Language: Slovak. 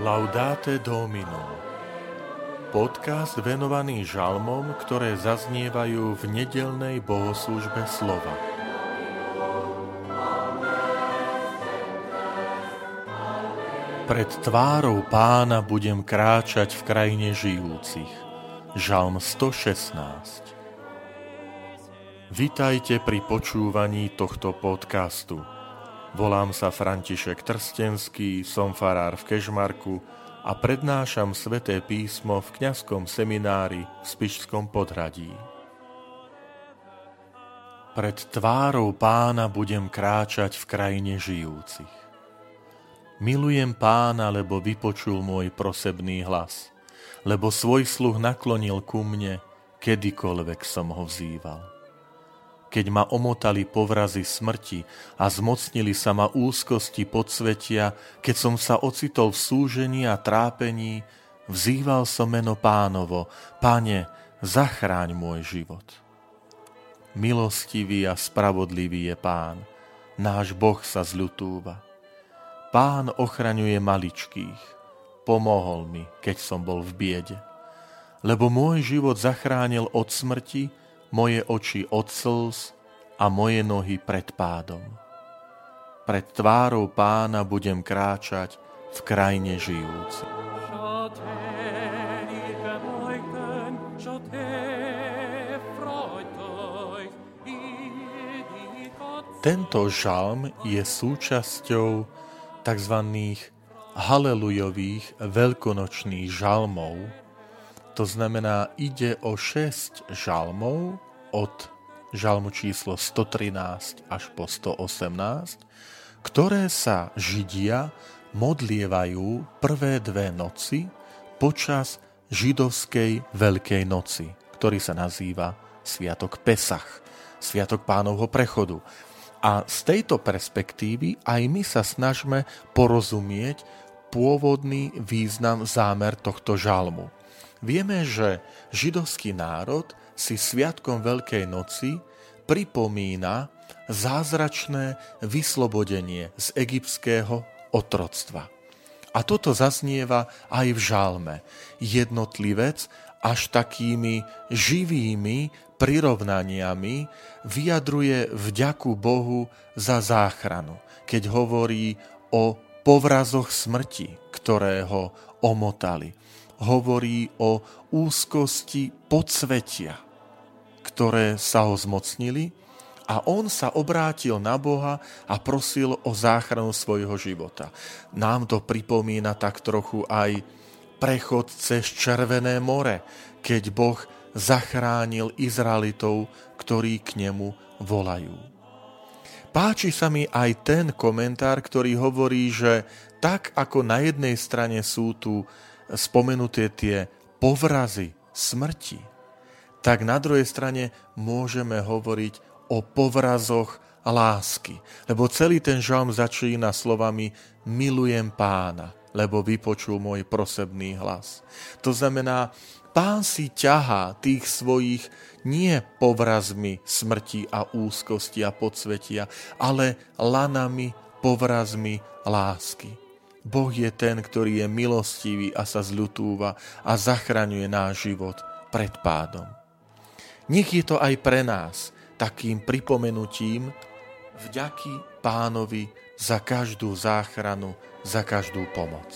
Laudate Domino Podcast venovaný žalmom, ktoré zaznievajú v nedelnej bohoslužbe slova. Pred tvárou pána budem kráčať v krajine žijúcich. Žalm 116 Vitajte pri počúvaní tohto podcastu. Volám sa František Trstenský, som farár v Kežmarku a prednášam sveté písmo v kňazskom seminári v Spišskom podhradí. Pred tvárou pána budem kráčať v krajine žijúcich. Milujem pána, lebo vypočul môj prosebný hlas, lebo svoj sluh naklonil ku mne, kedykoľvek som ho vzýval keď ma omotali povrazy smrti a zmocnili sa ma úzkosti podsvetia, keď som sa ocitol v súžení a trápení, vzýval som meno pánovo, Pane, zachráň môj život. Milostivý a spravodlivý je pán, náš Boh sa zľutúva. Pán ochraňuje maličkých, pomohol mi, keď som bol v biede. Lebo môj život zachránil od smrti, moje oči od slz a moje nohy pred pádom. Pred tvárou pána budem kráčať v krajine žijúci. Tento žalm je súčasťou tzv. halelujových veľkonočných žalmov, to znamená, ide o 6 žalmov od žalmu číslo 113 až po 118, ktoré sa Židia modlievajú prvé dve noci počas židovskej Veľkej noci, ktorý sa nazýva Sviatok Pesach, Sviatok pánovho prechodu. A z tejto perspektívy aj my sa snažme porozumieť pôvodný význam, zámer tohto žalmu. Vieme, že židovský národ si sviatkom Veľkej noci pripomína zázračné vyslobodenie z egyptského otroctva. A toto zaznieva aj v žalme. Jednotlivec až takými živými prirovnaniami vyjadruje vďaku Bohu za záchranu, keď hovorí o povrazoch smrti, ktoré ho omotali hovorí o úzkosti podsvetia, ktoré sa ho zmocnili a on sa obrátil na Boha a prosil o záchranu svojho života. Nám to pripomína tak trochu aj prechod cez Červené more, keď Boh zachránil Izraelitov, ktorí k nemu volajú. Páči sa mi aj ten komentár, ktorý hovorí, že tak ako na jednej strane sú tu spomenuté tie povrazy smrti, tak na druhej strane môžeme hovoriť o povrazoch lásky. Lebo celý ten žalm začína slovami milujem pána, lebo vypočul môj prosebný hlas. To znamená, pán si ťahá tých svojich nie povrazmi smrti a úzkosti a podsvetia, ale lanami, povrazmi lásky. Boh je ten, ktorý je milostivý a sa zľutúva a zachraňuje náš život pred pádom. Nech je to aj pre nás takým pripomenutím vďaky pánovi za každú záchranu, za každú pomoc.